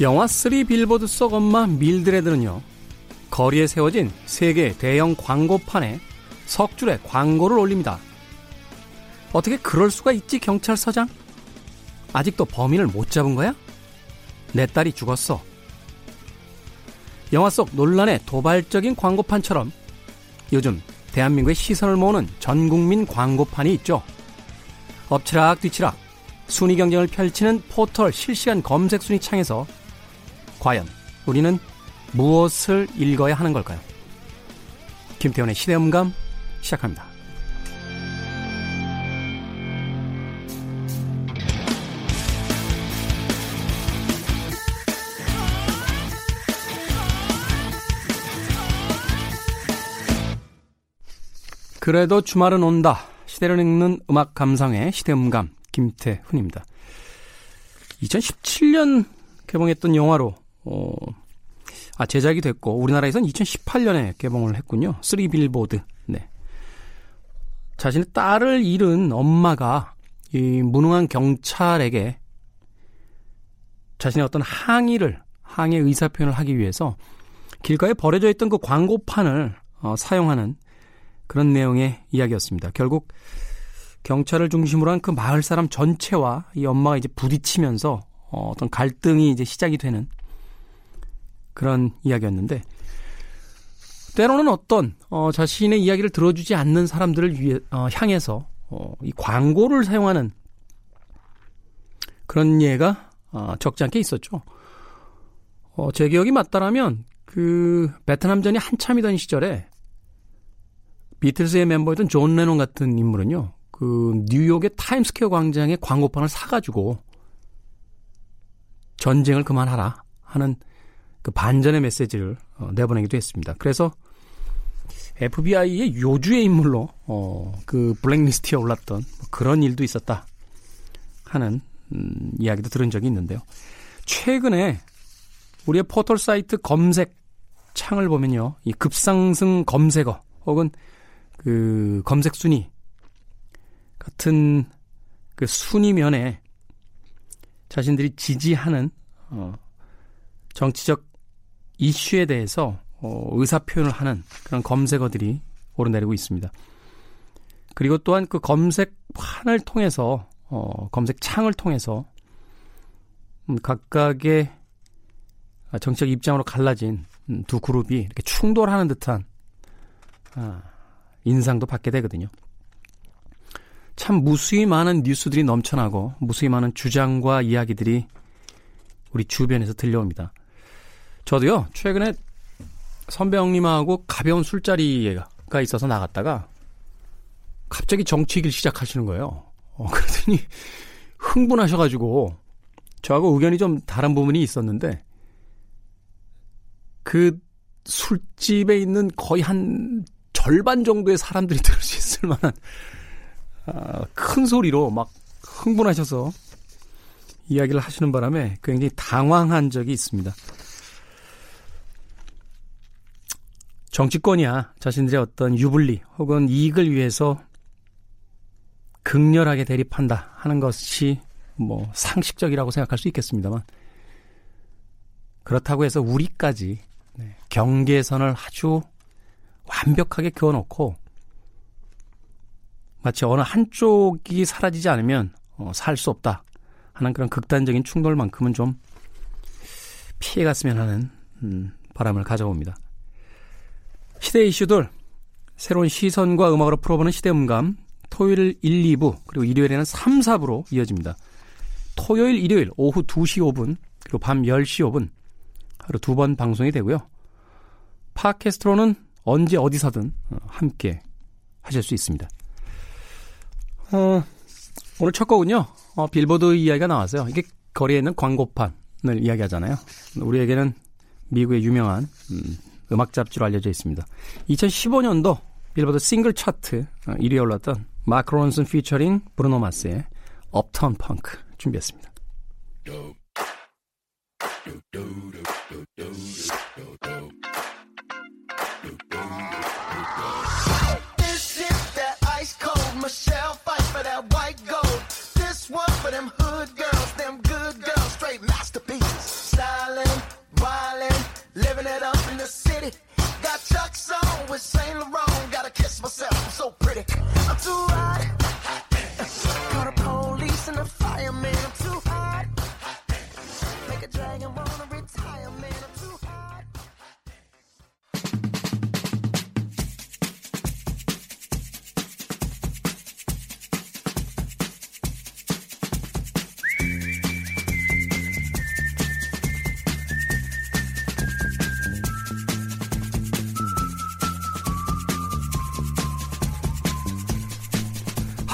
영화 3 빌보드 속 엄마 밀드레드는요, 거리에 세워진 세계 대형 광고판에 석줄에 광고를 올립니다. 어떻게 그럴 수가 있지, 경찰서장? 아직도 범인을 못 잡은 거야? 내 딸이 죽었어. 영화 속 논란의 도발적인 광고판처럼 요즘 대한민국의 시선을 모으는 전 국민 광고판이 있죠. 엎치락 뒤치락 순위 경쟁을 펼치는 포털 실시간 검색 순위 창에서 과연 우리는 무엇을 읽어야 하는 걸까요? 김태훈의 시대음감 시작합니다. 그래도 주말은 온다. 시대를 읽는 음악 감상의 시대음감 김태훈입니다. 2017년 개봉했던 영화로 어, 아 제작이 됐고 우리나라에서는 2018년에 개봉을 했군요. 3 빌보드. 네. 자신의 딸을 잃은 엄마가 이 무능한 경찰에게 자신의 어떤 항의를 항의 의사 표현을 하기 위해서 길가에 버려져 있던 그 광고판을 어, 사용하는 그런 내용의 이야기였습니다. 결국 경찰을 중심으로 한 그 마을 사람 전체와 이 엄마가 이제 부딪히면서 어, 어떤 갈등이 이제 시작이 되는 그런 이야기였는데 때로는 어떤 어, 자신의 이야기를 들어주지 않는 사람들을 위해 어, 향해서 어, 이 광고를 사용하는 그런 예가 어, 적지 않게 있었죠. 어, 제 기억이 맞다라면 그 베트남전이 한참이던 시절에 비틀스의 멤버였던 존 레논 같은 인물은요. 그 뉴욕의 타임스퀘어 광장에 광고판을 사가지고 전쟁을 그만하라 하는 그 반전의 메시지를 어, 내보내기도 했습니다. 그래서 FBI의 요주의 인물로 어, 그 블랙리스트에 올랐던 뭐 그런 일도 있었다 하는 음, 이야기도 들은 적이 있는데요. 최근에 우리의 포털 사이트 검색 창을 보면요, 이 급상승 검색어 혹은 그 검색 순위 같은 그 순위면에 자신들이 지지하는 어 정치적 이슈에 대해서 어 의사 표현을 하는 그런 검색어들이 오르내리고 있습니다. 그리고 또한 그 검색판을 통해서 어 검색 창을 통해서 음 각각의 정치적 입장으로 갈라진 음, 두 그룹이 이렇게 충돌하는 듯한 아, 인상도 받게 되거든요. 참 무수히 많은 뉴스들이 넘쳐나고 무수히 많은 주장과 이야기들이 우리 주변에서 들려옵니다. 저도요, 최근에 선배 형님하고 가벼운 술자리가 있어서 나갔다가 갑자기 정치 얘기를 시작하시는 거예요. 어, 그러더니 흥분하셔가지고 저하고 의견이 좀 다른 부분이 있었는데 그 술집에 있는 거의 한 절반 정도의 사람들이 들을 수 있을 만한 아, 큰 소리로 막 흥분하셔서 이야기를 하시는 바람에 굉장히 당황한 적이 있습니다. 정치권이야 자신들의 어떤 유불리 혹은 이익을 위해서 극렬하게 대립한다 하는 것이 뭐 상식적이라고 생각할 수 있겠습니다만 그렇다고 해서 우리까지 네, 경계선을 아주 완벽하게 그어놓고 마치 어느 한쪽이 사라지지 않으면 어, 살 수 없다 하는 그런 극단적인 충돌만큼은 좀 피해갔으면 하는 음, 바람을 가져봅니다. 시대 이슈들 새로운 시선과 음악으로 풀어보는 시대음감 토요일 1, 2부 그리고 일요일에는 3, 4부로 이어집니다. 토요일, 일요일 오후 2시 5분 그리고 밤 10시 5분 하루 두 번 방송이 되고요. 팟캐스트로는 언제 어디서든 어, 함께 하실 수 있습니다. 어, 오늘 첫 곡은요. 어, 빌보드 이야기가 나왔어요. 이게 거리에 있는 광고판을 이야기하잖아요. 우리에게는 미국의 유명한 음, 음악 잡지로 알려져 있습니다. 2015년도 빌보드 싱글 차트 1위에 어, 올랐던 마크 론슨 피처링 브루노 마스의 Uptown Funk 준비했습니다. song with Saint Laurent. Gotta kiss myself, I'm so pretty. I'm too hot.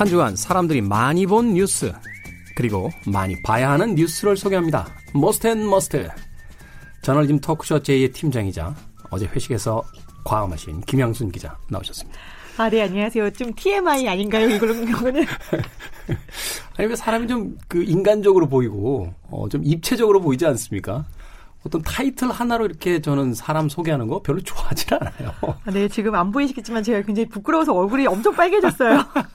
한 주간 사람들이 많이 본 뉴스 그리고 많이 봐야 하는 뉴스를 소개합니다. Most and Must 저널리즘 토크쇼 J의 팀장이자 어제 회식에서 과음하신 김양순 기자 나오셨습니다. 아, 네, 안녕하세요. 좀 TMI 아닌가요? 이거는. 아니, 왜 사람이 좀 그 인간적으로 보이고, 어, 좀 입체적으로 보이지 않습니까? 어떤 타이틀 하나로 이렇게 저는 사람 소개하는 거 별로 좋아하지 않아요. 아, 네, 지금 안 보이시겠지만 제가 굉장히 부끄러워서 얼굴이 엄청 빨개졌어요.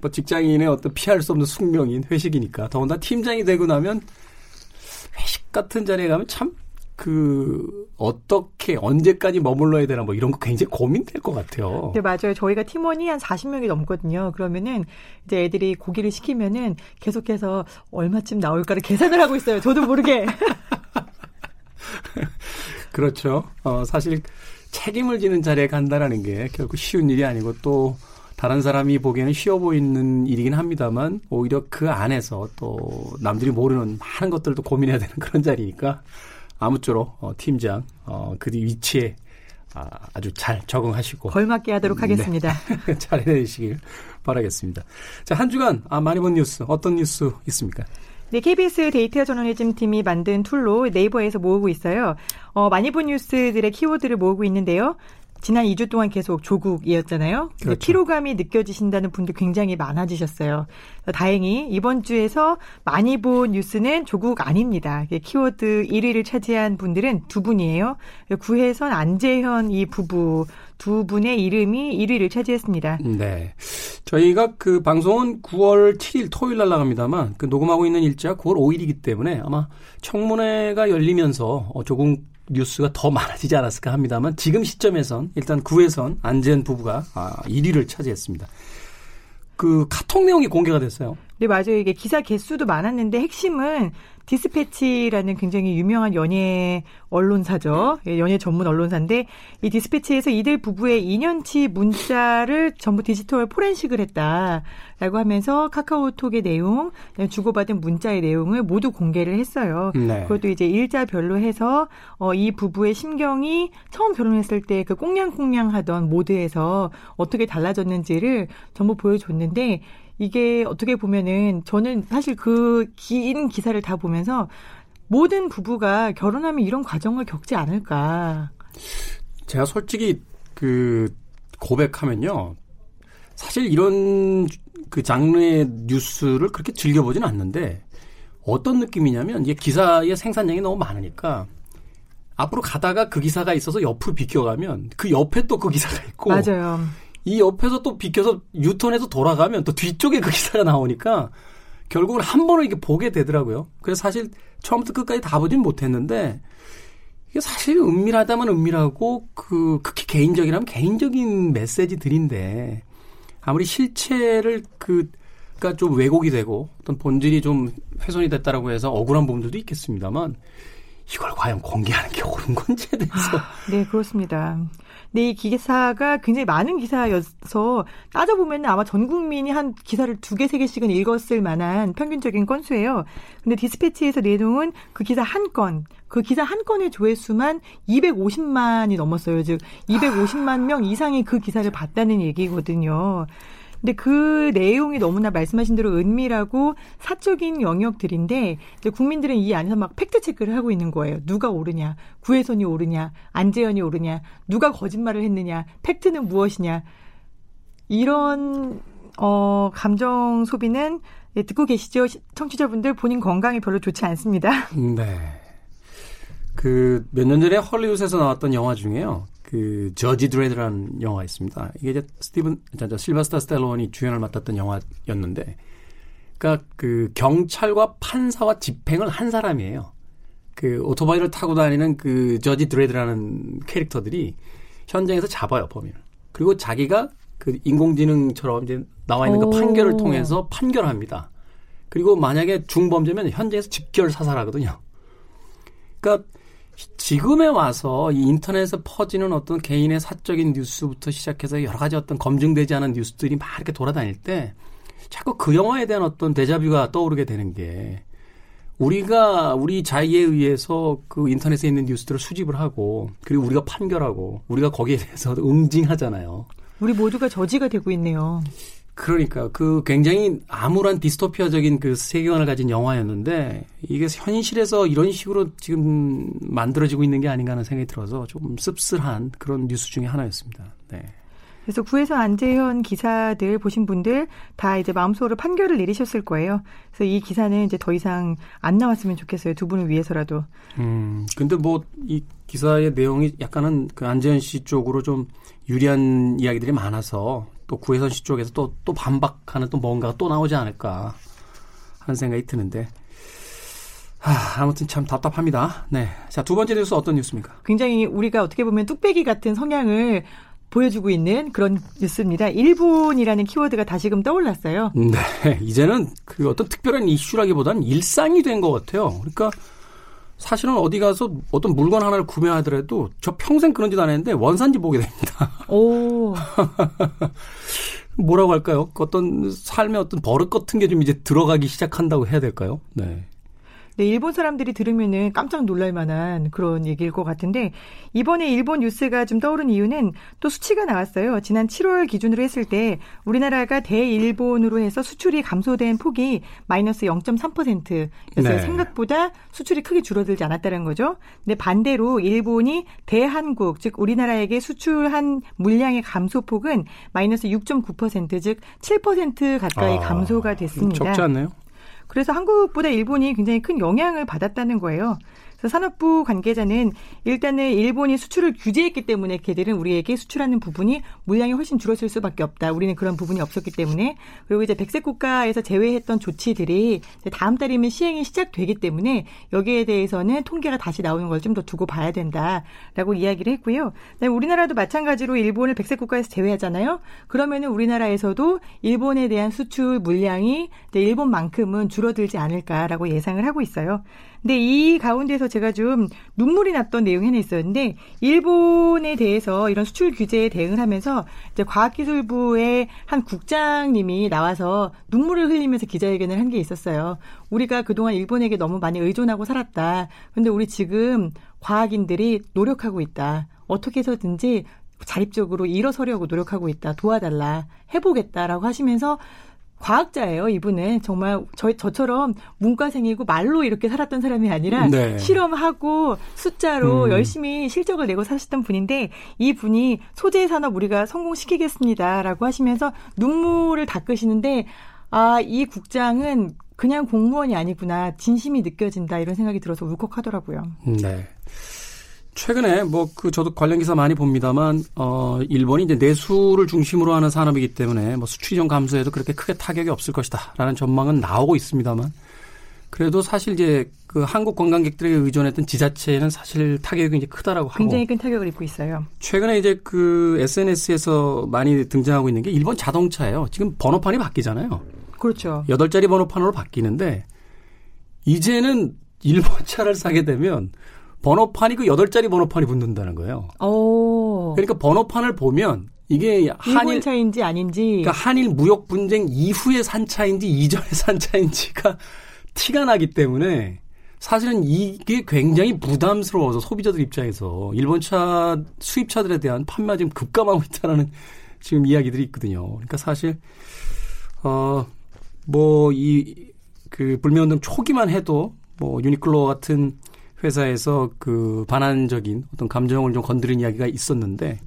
뭐 직장인의 어떤 피할 수 없는 숙명인 회식이니까. 더군다나 팀장이 되고 나면 회식 같은 자리에 가면 참 그 어떻게 언제까지 머물러야 되나 뭐 이런 거 굉장히 고민될 것 같아요. 네 맞아요. 저희가 팀원이 한 40명이 넘거든요. 그러면은 이제 애들이 고기를 시키면은 계속해서 얼마쯤 나올까를 계산을 하고 있어요. 저도 모르게. 그렇죠. 어, 사실 책임을 지는 자리에 간다라는 게 결국 쉬운 일이 아니고 또 다른 사람이 보기에는 쉬워 보이는 일이긴 합니다만 오히려 그 안에서 또 남들이 모르는 많은 것들도 고민해야 되는 그런 자리니까 아무쪼록 어, 팀장 어, 그 위치에 아, 아주 잘 적응하시고 걸맞게 하도록 하겠습니다. 네. 잘 해내시길 바라겠습니다. 자, 한 주간 아, 많이 본 뉴스 어떤 뉴스 있습니까? 네, KBS 데이터 저널리즘 팀이 만든 툴로 네이버에서 모으고 있어요. 어, 많이 본 뉴스들의 키워드를 모으고 있는데요. 지난 2주 동안 계속 조국이었잖아요. 그렇죠. 피로감이 느껴지신다는 분들 굉장히 많아지셨어요. 다행히 이번 주에서 많이 본 뉴스는 조국 아닙니다. 키워드 1위를 차지한 분들은 두 분이에요. 구혜선, 안재현 이 부부 두 분의 이름이 1위를 차지했습니다. 네. 저희가 그 방송은 9월 7일 토요일 날 나갑니다만 그 녹음하고 있는 일자가 9월 5일이기 때문에 아마 청문회가 열리면서 조국 뉴스가 더 많아지지 않았을까 합니다만 지금 시점에선 일단 구혜선 안재현 부부가 아, 1위를 차지했습니다. 그 카톡 내용이 공개가 됐어요. 네, 맞아요. 이게 기사 개수도 많았는데 핵심은 디스패치라는 굉장히 유명한 연예 언론사죠. 예, 연예 전문 언론사인데 이 디스패치에서 이들 부부의 2년치 문자를 전부 디지털 포렌식을 했다라고 하면서 카카오톡의 내용, 주고받은 문자의 내용을 모두 공개를 했어요. 네. 그것도 이제 일자별로 해서 어, 이 부부의 심경이 처음 결혼했을 때 그 꽁냥꽁냥 하던 모드에서 어떻게 달라졌는지를 전부 보여줬는데 이게 어떻게 보면은 저는 사실 그 긴 기사를 다 보면서 모든 부부가 결혼하면 이런 과정을 겪지 않을까. 제가 솔직히 그 고백하면요. 사실 이런 그 장르의 뉴스를 그렇게 즐겨보지는 않는데 어떤 느낌이냐면 이게 기사의 생산량이 너무 많으니까 앞으로 가다가 그 기사가 있어서 옆으로 비껴가면 그 옆에 또 그 기사가 있고 맞아요. 이 옆에서 또 비켜서 유턴해서 돌아가면 또 뒤쪽에 그 기사가 나오니까 결국은 한 번을 이렇게 보게 되더라고요. 그래서 사실 처음부터 끝까지 다 보진 못했는데 이게 사실 은밀하다면 은밀하고 그 극히 개인적이라면 개인적인 메시지들인데 아무리 실체를 그 그러니까 좀 왜곡이 되고 어떤 본질이 좀 훼손이 됐다라고 해서 억울한 부분들도 있겠습니다만 이걸 과연 공개하는 게 옳은 건지에 대해서 아, 네 그렇습니다. 네, 이 기사가 굉장히 많은 기사여서 따져보면 아마 전 국민이 한 기사를 두 개, 세 개씩은 읽었을 만한 평균적인 건수예요. 근데 디스패치에서 내놓은 그 기사 한 건, 그 기사 한 건의 조회수만 250만이 넘었어요. 즉, 250만 명 이상이 그 기사를 봤다는 얘기거든요. 근데 그 내용이 너무나 말씀하신 대로 은밀하고 사적인 영역들인데 이제 국민들은 이 안에서 막 팩트 체크를 하고 있는 거예요. 누가 옳으냐, 구혜선이 옳으냐, 안재현이 옳으냐, 누가 거짓말을 했느냐, 팩트는 무엇이냐. 이런 어 감정 소비는 예, 듣고 계시죠? 청취자분들 본인 건강에 별로 좋지 않습니다. 네. 그 몇 년 전에 헐리우드에서 나왔던 영화 중에요. 그 저지 드레드라는 영화가 있습니다. 이게 이제 스티븐 저, 실버스타 스텔론이 주연을 맡았던 영화였는데, 그러니까 그 경찰과 판사와 집행을 한 사람이에요. 그 오토바이를 타고 다니는 그 저지 드레드라는 캐릭터들이 현장에서 잡아요 범인을. 그리고 자기가 그 인공지능처럼 이제 나와 있는 그 판결을 통해서 판결합니다. 그리고 만약에 중범죄면 현장에서 집결 사살하거든요. 그러니까 지금에 와서 이 인터넷에 퍼지는 어떤 개인의 사적인 뉴스부터 시작해서 여러 가지 어떤 검증되지 않은 뉴스들이 막 이렇게 돌아다닐 때 자꾸 그 영화에 대한 어떤 데자뷰가 떠오르게 되는 게 우리가 우리 자의에 의해서 그 인터넷에 있는 뉴스들을 수집을 하고 그리고 우리가 판결하고 우리가 거기에 대해서 응징하잖아요. 우리 모두가 저지가 되고 있네요. 그러니까 그 굉장히 암울한 디스토피아적인 그 세계관을 가진 영화였는데 이게 현실에서 이런 식으로 지금 만들어지고 있는 게 아닌가 하는 생각이 들어서 조금 씁쓸한 그런 뉴스 중에 하나였습니다. 네. 그래서 구에서 안재현 기사들 보신 분들 다 이제 마음속으로 판결을 내리셨을 거예요. 그래서 이 기사는 이제 더 이상 안 나왔으면 좋겠어요. 두 분을 위해서라도. 음, 근데 뭐 이 기사의 내용이 약간은 그 안재현 씨 쪽으로 좀 유리한 이야기들이 많아서 또 구혜선 씨 쪽에서 또, 또 반박하는 또 뭔가가 또 나오지 않을까 하는 생각이 드는데. 아, 아무튼 참 답답합니다. 네. 자, 두 번째 뉴스 어떤 뉴스입니까? 굉장히 우리가 어떻게 보면 뚝배기 같은 성향을 보여주고 있는 그런 뉴스입니다. 일본이라는 키워드가 다시금 떠올랐어요. 네. 이제는 그 어떤 특별한 이슈라기보다는 일상이 된 것 같아요. 그러니까 사실은 어디 가서 어떤 물건 하나를 구매하더라도 저 평생 그런 짓 안 했는데 원산지 보게 됩니다. 오. 뭐라고 할까요? 어떤 삶의 어떤 버릇 같은 게 좀 이제 들어가기 시작한다고 해야 될까요? 네. 네, 일본 사람들이 들으면은 깜짝 놀랄 만한 그런 얘기일 것 같은데 이번에 일본 뉴스가 좀 떠오른 이유는 또 수치가 나왔어요. 지난 7월 기준으로 했을 때 우리나라가 대일본으로 해서 수출이 감소된 폭이 마이너스 0.3%였어요. 네. 생각보다 수출이 크게 줄어들지 않았다는 거죠. 근데 반대로 일본이 대한국 즉 우리나라에게 수출한 물량의 감소폭은 마이너스 6.9%, 즉 7% 가까이 아, 감소가 됐습니다. 적지 않네요. 그래서 한국보다 일본이 굉장히 큰 영향을 받았다는 거예요. 그래서 산업부 관계자는 일단은 일본이 수출을 규제했기 때문에 걔들은 우리에게 수출하는 부분이 물량이 훨씬 줄었을 수밖에 없다. 우리는 그런 부분이 없었기 때문에 그리고 이제 백색 국가에서 제외했던 조치들이 다음 달이면 시행이 시작되기 때문에 여기에 대해서는 통계가 다시 나오는 걸 좀 더 두고 봐야 된다라고 이야기를 했고요. 우리나라도 마찬가지로 일본을 백색 국가에서 제외하잖아요. 그러면은 우리나라에서도 일본에 대한 수출 물량이 일본만큼은 줄어들지 않을까라고 예상을 하고 있어요. 근데 이 가운데서 제가 좀 눈물이 났던 내용이 하나 있었는데 일본에 대해서 이런 수출 규제에 대응을 하면서 이제 과학기술부의 한 국장님이 나와서 눈물을 흘리면서 기자회견을 한 게 있었어요. 우리가 그동안 일본에게 너무 많이 의존하고 살았다. 근데 우리 지금 과학인들이 노력하고 있다. 어떻게 해서든지 자립적으로 일어서려고 노력하고 있다. 도와달라. 해보겠다라고 하시면서 과학자예요, 이분은. 정말 저, 저처럼 문과생이고 말로 이렇게 살았던 사람이 아니라 네. 실험하고 숫자로 음. 열심히 실적을 내고 사셨던 분인데 이 분이 소재 산업 우리가 성공시키겠습니다라고 하시면서 눈물을 닦으시는데 아, 이 국장은 그냥 공무원이 아니구나. 진심이 느껴진다. 이런 생각이 들어서 울컥하더라고요. 네. 최근에 뭐 그 저도 관련 기사 많이 봅니다만 어 일본이 이제 내수를 중심으로 하는 산업이기 때문에 뭐 수출이 좀 감소해도 그렇게 크게 타격이 없을 것이다라는 전망은 나오고 있습니다만 그래도 사실 이제 그 한국 관광객들에게 의존했던 지자체는 사실 타격이 굉장히 크다라고 하고 굉장히 큰 타격을 입고 있어요. 최근에 이제 그 SNS에서 많이 등장하고 있는 게 일본 자동차예요. 지금 번호판이 바뀌잖아요. 그렇죠. 여덟 자리 번호판으로 바뀌는데 이제는 일본 차를 사게 되면 번호판이 그 여덟 자리 번호판이 붙는다는 거예요. 오. 그러니까 번호판을 보면 이게 한일 차인지 아닌지 그러니까 한일 무역 분쟁 이후에 산 차인지 이전에 산 차인지가 티가 나기 때문에 사실은 이게 굉장히 부담스러워서 소비자들 입장에서 일본 차 수입차들에 대한 판매가 지금 급감하고 있다는 지금 이야기들이 있거든요. 그러니까 사실 어뭐 이 그 불매운동 초기만 해도 뭐 유니클로 같은 회사에서 그 반환적인 어떤 감정을 좀 건드린 이야기가 있었는데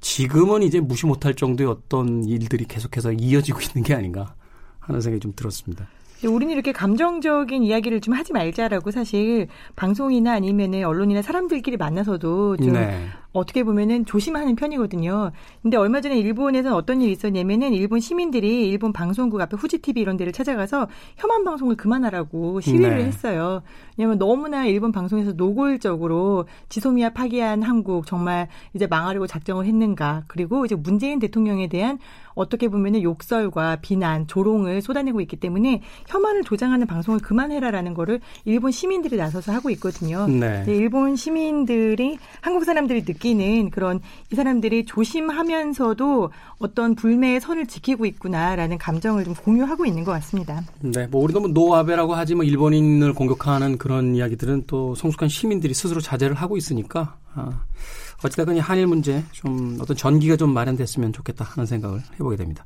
지금은 이제 무시 못할 정도의 어떤 일들이 계속해서 이어지고 있는 게 아닌가 하는 생각이 좀 들었습니다. 우리는 이렇게 감정적인 이야기를 좀 하지 말자라고 사실 방송이나 아니면은 언론이나 사람들끼리 만나서도 좀 네. 어떻게 보면은 조심하는 편이거든요. 근데 얼마 전에 일본에서는 어떤 일이 있었냐면은 일본 시민들이 일본 방송국 앞에 후지 TV 이런 데를 찾아가서 혐한 방송을 그만하라고 시위를 네. 했어요. 왜냐하면 너무나 일본 방송에서 노골적으로 지소미아 파기한 한국 정말 이제 망하려고 작정을 했는가. 그리고 이제 문재인 대통령에 대한 어떻게 보면은 욕설과 비난, 조롱을 쏟아내고 있기 때문에 혐한을 조장하는 방송을 그만해라라는 거를 일본 시민들이 나서서 하고 있거든요. 네. 일본 시민들이 한국 사람들이 느끼는 그런 이 사람들이 조심하면서도 어떤 불매의 선을 지키고 있구나라는 감정을 좀 공유하고 있는 것 같습니다. 네, 뭐 우리도 뭐 노아베라고 하지 뭐 일본인을 공격하는 그런 이야기들은 또 성숙한 시민들이 스스로 자제를 하고 있으니까 아, 어찌됐건 이 한일 문제 좀 어떤 전기가 좀 마련됐으면 좋겠다 하는 생각을 해보게 됩니다.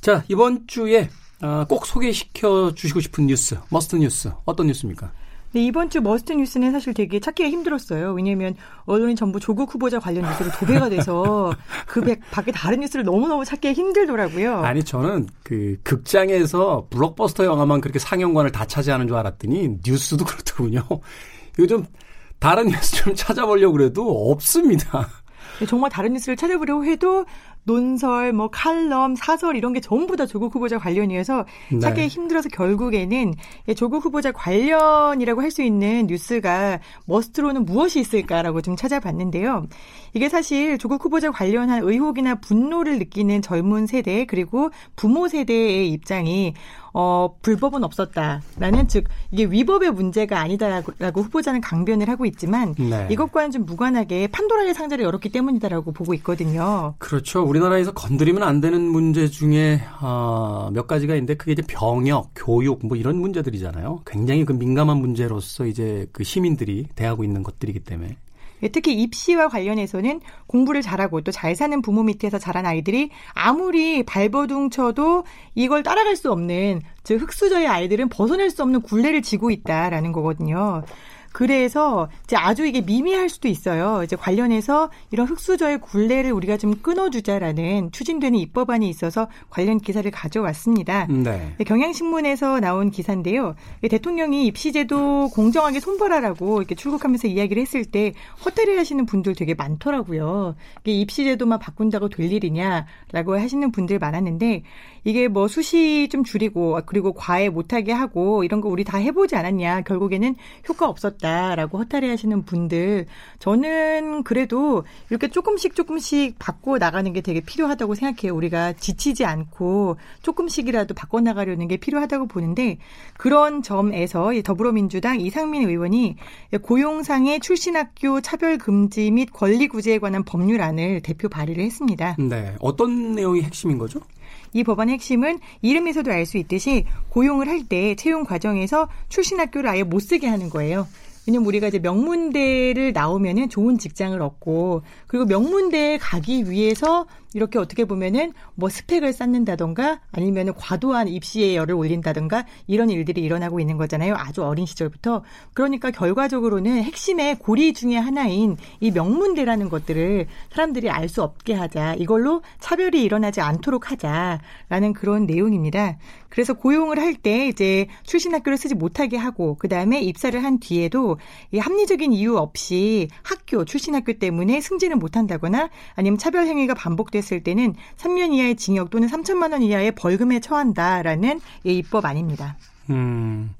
자, 이번 주에 아, 꼭 소개시켜 주시고 싶은 뉴스, must 뉴스, 어떤 뉴스입니까? 네, 이번 주 must 뉴스는 사실 되게 찾기가 힘들었어요. 왜냐하면 언론이 전부 조국 후보자 관련 뉴스로 도배가 돼서 그 밖에 다른 뉴스를 너무너무 찾기가 힘들더라고요. 아니 저는 그 극장에서 블록버스터 영화만 그렇게 상영관을 다 차지하는 줄 알았더니 뉴스도 그렇더군요. 요즘 다른 뉴스 좀 찾아보려고 그래도 없습니다. 네, 정말 다른 뉴스를 찾아보려고 해도 논설, 뭐 칼럼, 사설 이런 게 전부 다 조국 후보자 관련이어서 네. 찾기 힘들어서 결국에는 조국 후보자 관련이라고 할 수 있는 뉴스가 머스트로는 무엇이 있을까라고 좀 찾아봤는데요. 이게 사실 조국 후보자 관련한 의혹이나 분노를 느끼는 젊은 세대 그리고 부모 세대의 입장이 어, 불법은 없었다라는 즉 이게 위법의 문제가 아니다라고 후보자는 강변을 하고 있지만 네. 이것과는 좀 무관하게 판도라의 상자를 열었기 때문이다라고 보고 있거든요. 그렇죠. 우리나라에서 건드리면 안 되는 문제 중에 어, 몇 가지가 있는데 그게 이제 병역, 교육 뭐 이런 문제들이잖아요. 굉장히 그 민감한 문제로서 이제 그 시민들이 대하고 있는 것들이기 때문에 예, 특히 입시와 관련해서는 공부를 잘하고 또 잘 사는 부모 밑에서 자란 아이들이 아무리 발버둥 쳐도 이걸 따라갈 수 없는 즉 흑수저의 아이들은 벗어날 수 없는 굴레를 지고 있다라는 거거든요. 그래서 이제 아주 이게 미미할 수도 있어요. 이제 관련해서 이런 흑수저의 굴레를 우리가 좀 끊어주자라는 추진되는 입법안이 있어서 관련 기사를 가져왔습니다. 네. 경향신문에서 나온 기사인데요. 대통령이 입시제도 공정하게 손보라라고 이렇게 출국하면서 이야기를 했을 때 허탈해 하시는 분들 되게 많더라고요. 이게 입시제도만 바꾼다고 될 일이냐라고 하시는 분들 많았는데 이게 뭐 수시 좀 줄이고 그리고 과외 못하게 하고 이런 거 우리 다 해보지 않았냐 결국에는 효과 없었다 라고 허탈해 하시는 분들 저는 그래도 이렇게 조금씩 조금씩 바꿔 나가는 게 되게 필요하다고 생각해요. 우리가 지치지 않고 조금씩이라도 바꿔 나가려는 게 필요하다고 보는데 그런 점에서 더불어민주당 이상민 의원이 고용상의 출신학교 차별 금지 및 권리 구제에 관한 법률안을 대표 발의를 했습니다. 네, 어떤 내용이 핵심인 거죠? 이 법안의 핵심은 이름에서도 알 수 있듯이 고용을 할 때 채용 과정에서 출신 학교를 아예 못 쓰게 하는 거예요. 왜냐면 우리가 이제 명문대를 나오면은 좋은 직장을 얻고 그리고 명문대에 가기 위해서 이렇게 어떻게 보면은 뭐 스펙을 쌓는다던가 아니면은 과도한 입시에 열을 올린다던가 이런 일들이 일어나고 있는 거잖아요. 아주 어린 시절부터. 그러니까 결과적으로는 핵심의 고리 중의 하나인 이 명문대라는 것들을 사람들이 알 수 없게 하자. 이걸로 차별이 일어나지 않도록 하자라는 그런 내용입니다. 그래서 고용을 할 때 이제 출신 학교를 쓰지 못하게 하고 그다음에 입사를 한 뒤에도 이 합리적인 이유 없이 학교 출신 학교 때문에 승진을 못 한다거나 아니면 차별 행위가 반복됐을 때는 3년 이하의 징역 또는 3천만 원 이하의 벌금에 처한다라는 이 입법 아닙니다. 음.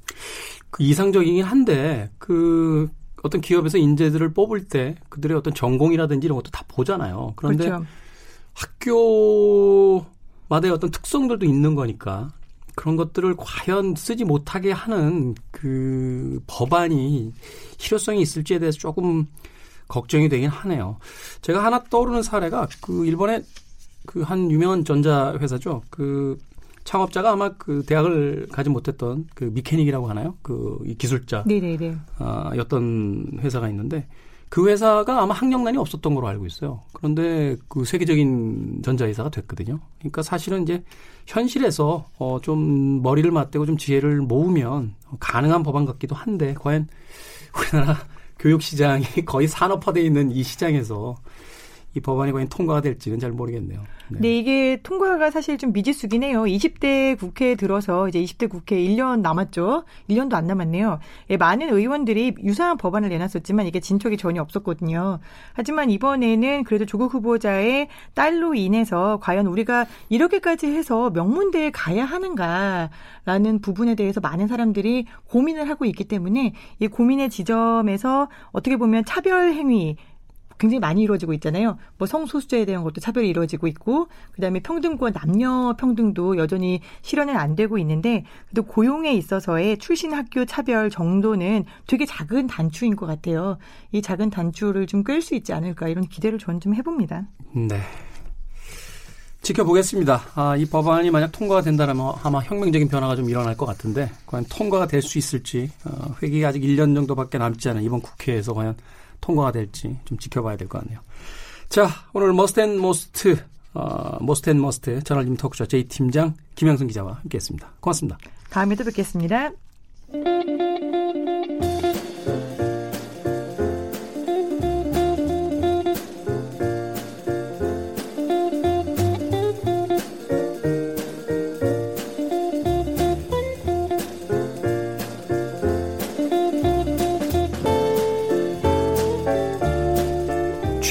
그 이상적이긴 한데 그 어떤 기업에서 인재들을 뽑을 때 그들의 어떤 전공이라든지 이런 것도 다 보잖아요. 그런데 그렇죠. 학교마다의 어떤 특성들도 있는 거니까 그런 것들을 과연 쓰지 못하게 하는 그 법안이 실효성이 있을지에 대해서 조금 걱정이 되긴 하네요. 제가 하나 떠오르는 사례가 그 일본의 그 한 유명한 전자 회사죠. 그 창업자가 아마 그 대학을 가지 못했던 그 미케닉이라고 하나요? 그 기술자. 네네네. 아, 였던 회사가 있는데 그 회사가 아마 학력난이 없었던 걸로 알고 있어요. 그런데 그 세계적인 전자회사가 됐거든요. 그러니까 사실은 이제 현실에서 어, 좀 머리를 맞대고 좀 지혜를 모으면 가능한 법안 같기도 한데 과연 우리나라 교육 시장이 거의 산업화돼 있는 이 시장에서 이 법안이 과연 통과가 될지는 잘 모르겠네요. 네. 네, 이게 통과가 사실 좀 미지수긴 해요. 20대 국회에 들어서 이제 20대 국회 1년 남았죠. 1년도 안 남았네요. 예, 많은 의원들이 유사한 법안을 내놨었지만 이게 진척이 전혀 없었거든요. 하지만 이번에는 그래도 조국 후보자의 딸로 인해서 과연 우리가 이렇게까지 해서 명문대에 가야 하는가라는 부분에 대해서 많은 사람들이 고민을 하고 있기 때문에 이 고민의 지점에서 어떻게 보면 차별 행위 굉장히 많이 이루어지고 있잖아요. 뭐 성소수자에 대한 것도 차별이 이루어지고 있고 그 다음에 평등과 남녀 평등도 여전히 실현은 안 되고 있는데 그래도 고용에 있어서의 출신 학교 차별 정도는 되게 작은 단추인 것 같아요. 이 작은 단추를 좀끌수 있지 않을까 이런 기대를 저는 좀 해봅니다. 네. 지켜보겠습니다. 아, 이 법안이 만약 통과가 된다면 아마 혁명적인 변화가 좀 일어날 것 같은데 과연 통과가 될 수 있을지 어, 회기가 아직 1년 정도밖에 남지 않은 이번 국회에서 과연 통과가 될지 좀 지켜봐야 될 것 같네요. 자, 오늘 Must and Most 어, and Must 저널리즘 토크쇼 J 팀장 김양순 기자와 함께했습니다. 고맙습니다. 다음에 또 뵙겠습니다.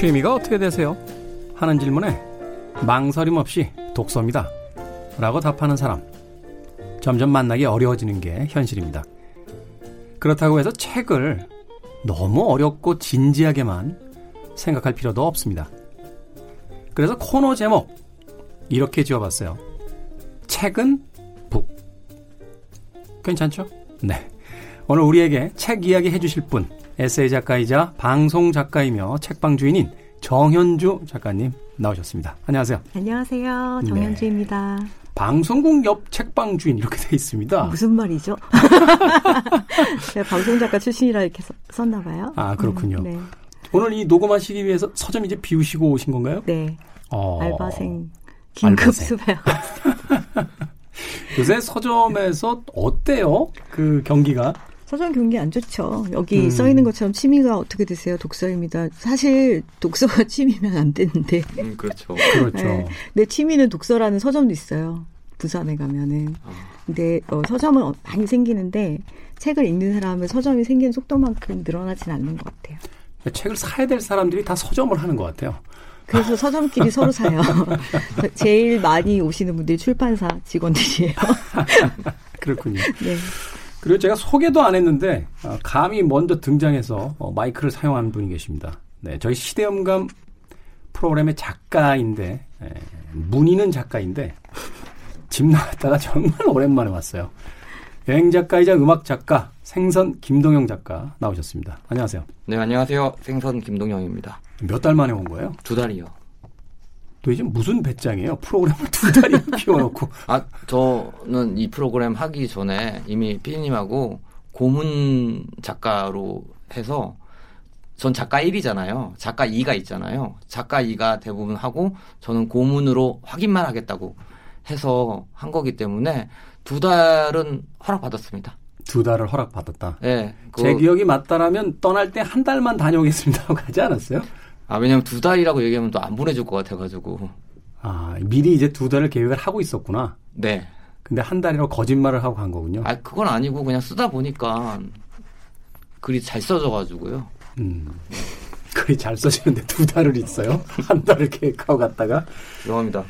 취미가 어떻게 되세요? 하는 질문에 망설임 없이 독서입니다. 라고 답하는 사람. 점점 만나기 어려워지는 게 현실입니다. 그렇다고 해서 책을 너무 어렵고 진지하게만 생각할 필요도 없습니다. 그래서 코너 제목 이렇게 지어봤어요. 책은 북. 괜찮죠? 네. 오늘 우리에게 책 이야기 해주실 분 에세이 작가이자 방송 작가이며 책방 주인인 정현주 작가님 나오셨습니다. 안녕하세요. 안녕하세요. 정현주입니다. 네. 방송국 옆 책방 주인 이렇게 돼 있습니다. 무슨 말이죠? 제가 방송 작가 출신이라 이렇게 썼나 봐요. 아 그렇군요. 음, 네. 오늘 이 녹음하시기 위해서 서점 이제 비우시고 오신 건가요? 네. 어... 알바생 긴급 수배. 요새 서점에서 어때요? 그 경기가? 서점 경기 안 좋죠. 여기 음. 써 있는 것처럼 취미가 어떻게 되세요? 독서입니다. 사실 독서가 취미면 안 되는데. 음, 그렇죠. 그렇죠. 네. 내 취미는 독서라는 서점도 있어요. 부산에 가면은. 아. 근데 어, 서점은 많이 생기는데 책을 읽는 사람은 서점이 생기는 속도만큼 늘어나진 않는 것 같아요. 책을 사야 될 사람들이 다 서점을 하는 것 같아요. 그래서 서점끼리 서로 사요. 제일 많이 오시는 분들이 출판사 직원들이에요. 그렇군요. 네. 그리고 제가 소개도 안 했는데 어, 감히 먼저 등장해서 어, 마이크를 사용하는 분이 계십니다. 네, 저희 시대음감 프로그램의 작가인데 에, 문희는 작가인데 집 나갔다가 정말 오랜만에 왔어요. 여행 작가이자 음악 작가 생선 김동영 작가 나오셨습니다. 안녕하세요. 네, 안녕하세요. 생선 김동영입니다. 몇 달 만에 온 거예요? 두 달이요. 도대체 무슨 배짱이에요? 프로그램을 두 달이나 피워놓고. 아, 저는 이 프로그램 하기 전에 이미 피디님하고 고문 작가로 해서 전 작가 1이잖아요. 작가 2가 있잖아요. 작가 2가 대부분 하고 저는 고문으로 확인만 하겠다고 해서 한 거기 때문에 두 달은 허락받았습니다. 두 달을 허락받았다. 네. 그, 제 기억이 맞다라면 떠날 때 한 달만 다녀오겠습니다 하고 가지 않았어요? 아, 왜냐면 두 달이라고 얘기하면 또 안 보내줄 것 같아가지고. 아, 미리 이제 두 달을 계획을 하고 있었구나. 네. 근데 한 달이라고 거짓말을 하고 간 거군요. 아, 그건 아니고 그냥 쓰다 보니까 글이 잘 써져가지고요. 음. 글이 잘 써지는데 두 달을 있어요? 한 달을 계획하고 갔다가? 죄송합니다.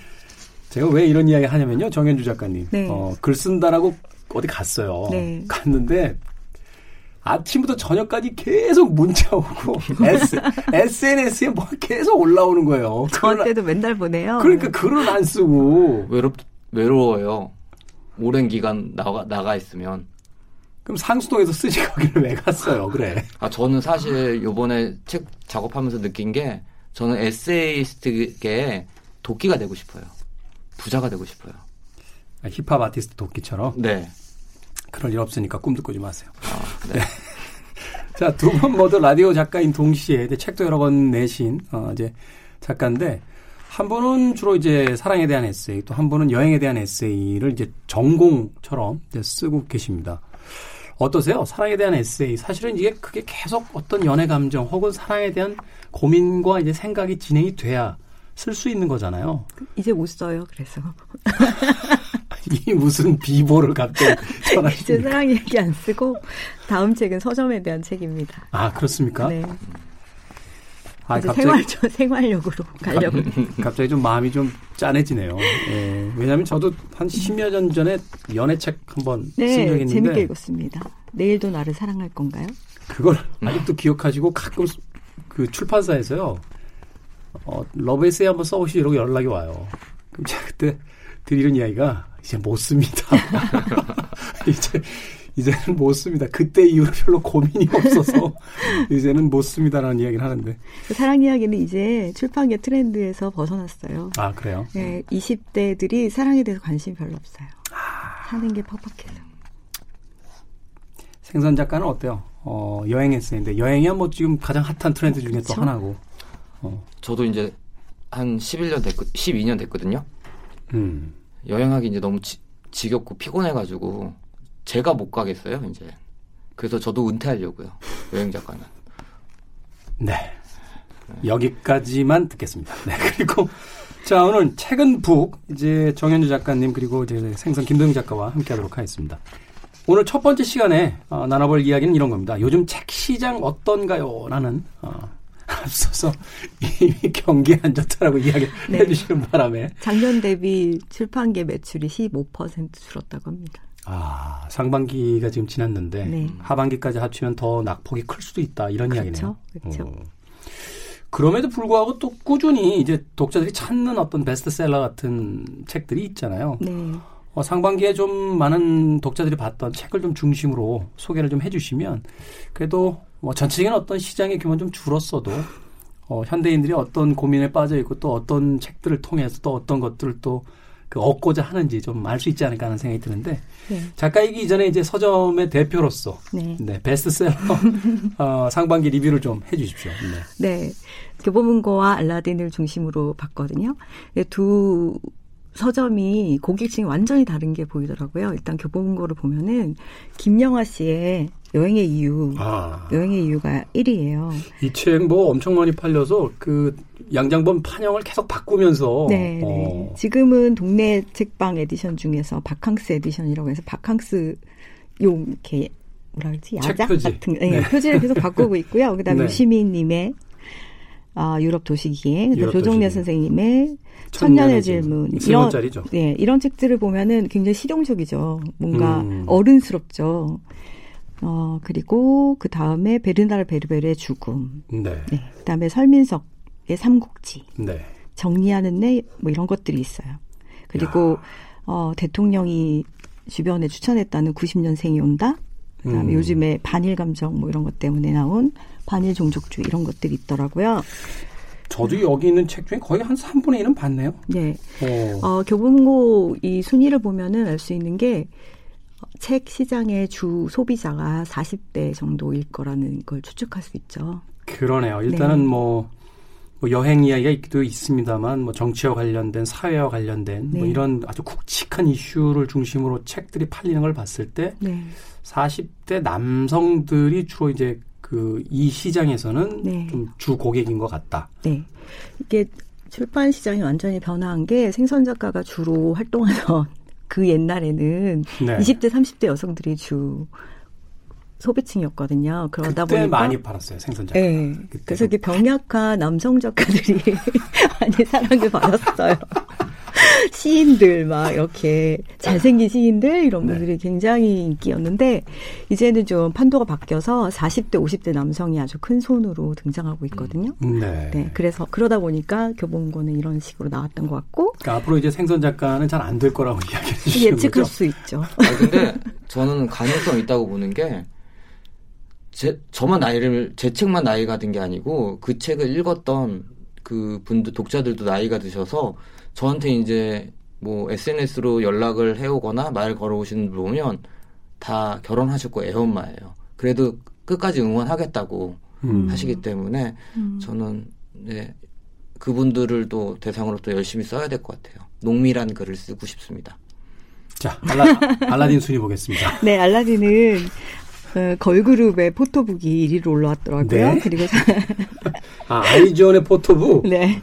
제가 왜 이런 이야기 하냐면요, 정현주 작가님. 네. 어, 글 쓴다라고 어디 갔어요. 네. 갔는데 아침부터 저녁까지 계속 문자 오고 S, SNS에 뭐 계속 올라오는 거예요. 저한테도 맨날 보내요. 그러니까 글을 안 쓰고 외롭 외로워요. 오랜 기간 나가 나가 있으면. 그럼 상수동에서 쓰지 거기를 왜 갔어요? 그래. 아 저는 사실 요번에 책 작업하면서 느낀 게 저는 에세이스트계 도끼가 되고 싶어요. 부자가 되고 싶어요. 아, 힙합 아티스트 도끼처럼. 네. 그럴 일 없으니까 꿈도 꾸지 마세요. 아, 네. 네. 자, 두 분 모두 라디오 작가인 동시에 이제 책도 여러 권 내신, 어, 이제 작가인데, 한 분은 주로 이제 사랑에 대한 에세이, 또한 분은 여행에 대한 에세이를 이제 전공처럼 이제 쓰고 계십니다. 어떠세요? 사랑에 대한 에세이. 사실은 이게 그게 계속 어떤 연애 감정 혹은 사랑에 대한 고민과 이제 생각이 진행이 돼야 쓸 수 있는 거잖아요. 이제 못 써요, 그래서. 이 무슨 비보를 갑자기? 이제 사랑 얘기 안 쓰고 다음 책은 서점에 대한 책입니다. 아 그렇습니까? 네. 아, 갑자기 생활 생활력으로 가려고. 갑자기 좀 마음이 좀 짠해지네요. 예. 왜냐하면 저도 한 10여 년 전에 연애책 한번 네, 쓴 적이 있는데 재밌게 읽었습니다. 내일도 나를 사랑할 건가요? 그걸 아직도 기억하시고 가끔 그 출판사에서요. 어, 러브 에세이 한번 써보시 이러고 연락이 와요. 그럼 제가 그때 드리는 이야기가 이제 못 씁니다. 이제 이제는 못 씁니다. 그때 이후로 별로 고민이 없어서 이제는 못 씁니다라는 이야기를 하는데. 그 사랑 이야기는 이제 출판계 트렌드에서 벗어났어요. 아 그래요? 네, 20대들이 사랑에 대해서 관심이 별로 없어요. 아... 사는 게 퍽퍽해서. 생선 작가는 어때요? 어, 여행 에세인데 여행이 뭐 지금 가장 핫한 트렌드 중에 그렇죠? 또 하나고. 어. 저도 이제 한 11년 됐 12년 됐거든요. 음. 여행하기 이제 너무 지, 지겹고 피곤해가지고 제가 못 가겠어요 이제. 그래서 저도 은퇴하려고요 여행 작가는. 네. 여기까지만 듣겠습니다. 네. 그리고 자 오늘 최근 북 이제 정현주 작가님 그리고 이제 생선 김도영 작가와 함께하도록 하겠습니다. 오늘 첫 번째 시간에 어, 나눠볼 이야기는 이런 겁니다. 요즘 책 시장 어떤가요? 라는 어, 앞서서 이미 경기 안 좋다라고 이야기 네. 해주시는 바람에 작년 대비 출판계 매출이 15% 줄었다고 합니다. 아 상반기가 지금 지났는데 네. 하반기까지 합치면 더 낙폭이 클 수도 있다 이런 이야기네요. 그렇죠. 어. 그럼에도 불구하고 또 꾸준히 이제 독자들이 찾는 어떤 베스트셀러 같은 책들이 있잖아요. 네. 어, 상반기에 좀 많은 독자들이 봤던 책을 좀 중심으로 소개를 좀 해주시면 그래도 뭐 전체적인 어떤 시장의 규모는 좀 줄었어도 어, 현대인들이 어떤 고민에 빠져 있고 또 어떤 책들을 통해서 또 어떤 것들을 또 그 얻고자 하는지 좀 알 수 있지 않을까 하는 생각이 드는데 네. 작가이기 이전에 이제 서점의 대표로서 네. 네, 베스트셀러 어, 상반기 리뷰를 좀 해주십시오. 네. 네. 교보문고와 알라딘을 중심으로 봤거든요. 네, 두 서점이 고객층이 완전히 다른 게 보이더라고요. 일단 교보문고를 보면은 김영하 씨의 여행의 이유, 아, 여행의 이유가 1위예요. 이 책 뭐 엄청 많이 팔려서 그 양장본 판형을 계속 바꾸면서 네, 네. 어, 지금은 동네 책방 에디션 중에서 바캉스 에디션이라고 해서 바캉스 용 이렇게 뭐라 그러지 책 야작 표지. 같은 네, 네. 표지를 계속 바꾸고 있고요. 그다음에 네. 유시민님의 아, 유럽 도시기행, 그다음에 유럽 조정래. 선생님의 천년의 질문. 이런. 네, 이런 책들을 보면은 굉장히 실용적이죠. 뭔가 음. 어른스럽죠. 어, 그리고 그 다음에 베르나르 베르베르의 죽음. 네. 네. 그 다음에 설민석의 삼국지. 네. 정리하는 내뭐 이런 것들이 있어요. 그리고 어, 대통령이 주변에 추천했다는 90년생이 온다. 그다음에 음. 요즘에 반일 감정 뭐 이런 것 때문에 나온 반일 종족주의 이런 것들이 있더라고요. 저도 여기 있는 책 중에 거의 한 3분의 1은 봤네요. 네. 어. 어, 교보문고 이 순위를 보면은 알 수 있는 게 책 시장의 주 소비자가 40대 정도일 거라는 걸 추측할 수 있죠. 그러네요. 일단은 네. 뭐, 뭐 여행 이야기가 있기도 있습니다만 뭐 정치와 관련된 사회와 관련된 뭐 네. 이런 아주 굵직한 이슈를 중심으로 책들이 팔리는 걸 봤을 때 네. 40대 남성들이 주로 이제 그 이 시장에서는 네. 좀주 고객인 것 같다. 네. 이게 출판 시장이 완전히 변화한 게 생선 작가가 주로 활동하던 그 옛날에는 네. 20대, 30대 여성들이 주 소비층이었거든요. 그러다 보니까 많이 팔았어요 생선 작가. 네. 그래서 이게 병약한 남성 작가들이 많이 사랑을 받았어요. 시인들 막 이렇게 잘생긴 시인들 이런 네. 분들이 굉장히 인기였는데 이제는 좀 판도가 바뀌어서 40대, 50대 남성이 아주 큰 손으로 등장하고 있거든요. 네. 네, 그래서 그러다 보니까 교보문고는 이런 식으로 나왔던 것 같고 그러니까 앞으로 이제 생선 작가는 잘 안 될 거라고 이야기해 주시는 예측할 거죠. 수 있죠. 아 근데 저는 가능성 있다고 보는 게 제, 저만 나이를 제 책만 나이가 든 게 아니고 그 책을 읽었던 그 분들 독자들도 나이가 드셔서 저한테 이제 뭐 SNS로 연락을 해오거나 말 걸어오시는 분 보면 다 결혼하셨고 애엄마예요. 그래도 끝까지 응원하겠다고 음. 하시기 때문에 음. 저는 네, 그분들을 또 대상으로 또 열심히 써야 될 것 같아요. 농밀한 글을 쓰고 싶습니다. 자, 알라, 알라딘 순위 보겠습니다. 네, 알라딘은 어, 걸그룹의 포토북이 1위로 올라왔더라고요. 네. 그리고 아, 아이존의 포토북. 네.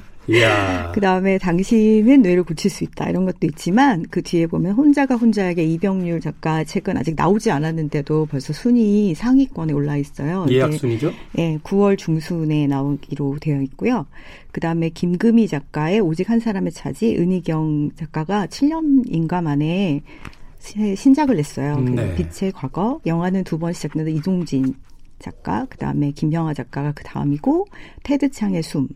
그 다음에 당신은 뇌를 고칠 수 있다 이런 것도 있지만 그 뒤에 보면 혼자가 혼자에게 이병률 작가 책은 아직 나오지 않았는데도 벌써 순위 상위권에 올라 있어요. 예약 순위죠? 예, 9월 중순에 나오기로 되어 있고요. 그 다음에 김금희 작가의 오직 한 사람의 차지, 은희경 작가가 7년인가 만에 시- 신작을 냈어요. 음, 그리고 네. 빛의 과거, 영화는 두 번 시작되는 이동진 작가, 그 다음에 김영하 작가가 그 다음이고, 테드 창의 숨,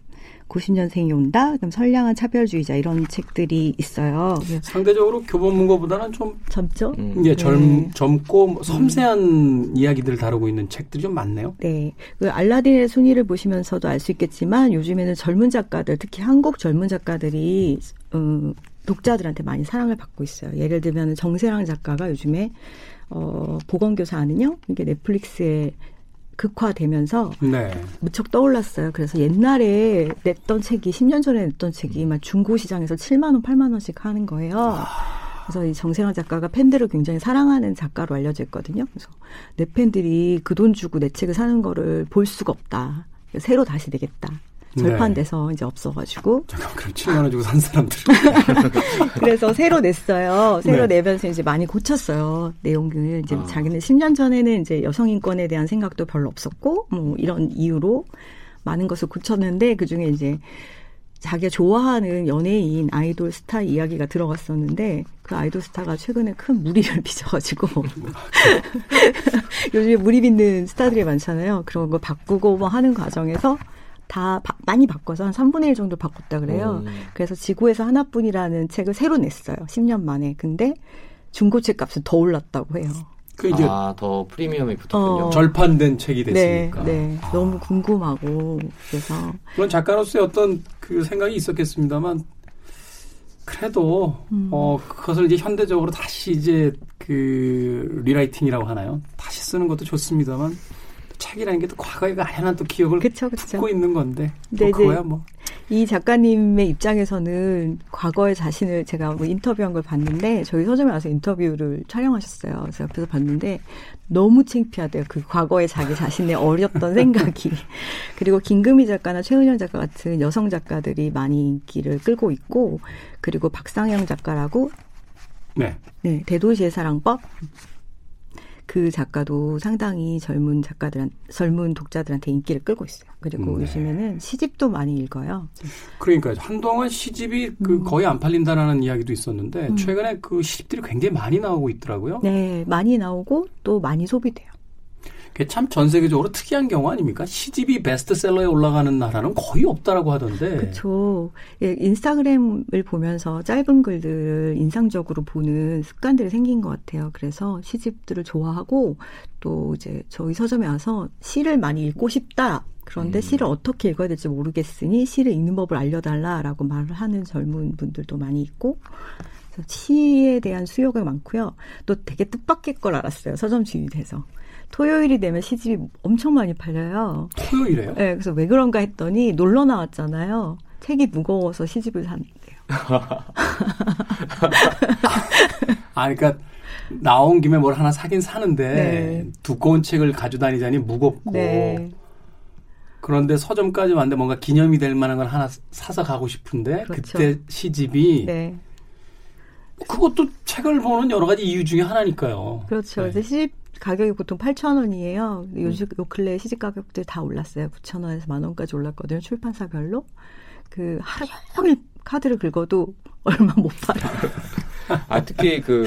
90년생이 온다, 그다음 선량한 차별주의자 이런 책들이 있어요. 그래서 상대적으로 교보문고보다는 좀 젊죠? 음. 이게 젊, 네. 젊고 뭐 섬세한 이야기들을 다루고 있는 책들이 좀 많네요. 네. 그 알라딘의 순위를 보시면서도 알 수 있겠지만 요즘에는 젊은 작가들, 특히 한국 젊은 작가들이 음, 독자들한테 많이 사랑을 받고 있어요. 예를 들면 정세랑 작가가 요즘에 어, 보건교사 아는요? 이게 넷플릭스에 극화되면서 네. 무척 떠올랐어요. 그래서 옛날에 냈던 책이 10년 전에 냈던 책이 막 중고 시장에서 7만 원, 8만 원씩 하는 거예요. 그래서 이 정세랑 작가가 팬들을 굉장히 사랑하는 작가로 알려져 있거든요. 그래서 내 팬들이 그 돈 주고 내 책을 사는 거를 볼 수가 없다. 새로 다시 내겠다. 절판돼서 이제 없어가지고. 잠깐 그럼 7만 원 주고 산 사람들. 그래서 새로 냈어요. 새로 네. 내면서 이제 많이 고쳤어요. 내용을 이제 아. 자기는 10년 전에는 이제 여성 인권에 대한 생각도 별로 없었고 뭐 이런 이유로 많은 것을 고쳤는데 그 중에 이제 자기가 좋아하는 연예인 아이돌 스타 이야기가 들어갔었는데 그 아이돌 스타가 최근에 큰 무리를 빚어가지고 요즘에 무리 빚는 스타들이 많잖아요. 그런 거 바꾸고 뭐 하는 과정에서 다 바- 많이 바꿔서 한 3분의 1 정도 바꿨다 그래요. 음. 그래서 지구에서 하나뿐이라는 책을 새로 냈어요. 10년 만에. 근데 중고책 값이 더 올랐다고 해요. 그 이제 아, 더 프리미엄이 붙었군요. 어. 절판된 책이 네, 됐으니까. 네. 아. 너무 궁금하고 그래서 물론 작가로서의 어떤 그 생각이 있었겠습니다만 그래도 음. 어 그것을 이제 현대적으로 다시 이제 그 리라이팅이라고 하나요? 다시 쓰는 것도 좋습니다만 책이라는 게 또 과거에 아련한 또 기억을 그쵸 그쵸. 품고 있는 건데 네, 뭐 그거야 뭐 이 작가님의 입장에서는 과거의 자신을 제가 뭐 인터뷰한 걸 봤는데 저희 서점에 와서 인터뷰를 촬영하셨어요. 그래서 옆에서 봤는데 너무 창피하대요. 그 과거의 자기 자신의 어렸던 생각이. 그리고 김금희 작가나 최은현 작가 같은 여성 작가들이 많이 인기를 끌고 있고 그리고 박상영 작가라고 네. 네, 대도시의 사랑법. 그 작가도 상당히 젊은 작가들한 젊은 독자들한테 인기를 끌고 있어요. 그리고 네. 요즘에는 시집도 많이 읽어요. 그러니까 한동안 시집이 그 음. 거의 안 팔린다라는 이야기도 있었는데 최근에 그 시집들이 굉장히 많이 나오고 있더라고요. 네, 많이 나오고 또 많이 소비돼요. 그게 참 전 세계적으로 특이한 경우 아닙니까? 시집이 베스트셀러에 올라가는 나라는 거의 없다라고 하던데. 그렇죠. 예, 인스타그램을 보면서 짧은 글들을 인상적으로 보는 습관들이 생긴 것 같아요. 그래서 시집들을 좋아하고 또 이제 저희 서점에 와서 시를 많이 읽고 싶다. 그런데 음. 시를 어떻게 읽어야 될지 모르겠으니 시를 읽는 법을 알려달라라고 말을 하는 젊은 분들도 많이 있고 시에 대한 수요가 많고요. 또 되게 뜻밖의 걸 알았어요. 서점 주인이 돼서. 토요일이 되면 시집이 엄청 많이 팔려요. 토요일에요? 네, 그래서 왜 그런가 했더니 놀러 나왔잖아요. 책이 무거워서 시집을 샀는데요. 아, 그러니까 나온 김에 뭘 하나 사긴 사는데 네. 두꺼운 책을 가져다니자니 무겁고 네. 그런데 서점까지 왔는데 뭔가 기념이 될 만한 걸 하나 사서 가고 싶은데 그 그렇죠. 때 시집이 네. 그것도 책을 보는 여러 가지 이유 중에 하나니까요. 그렇죠. 네. 시집 가격이 보통 8,000원이에요. 요즘 요 근래 시집 가격들 다 올랐어요. 9,000원에서 만 원까지 올랐거든요. 출판사별로. 그 하루 종일 카드를 긁어도 얼마 못 팔아요. 아, 특히 그,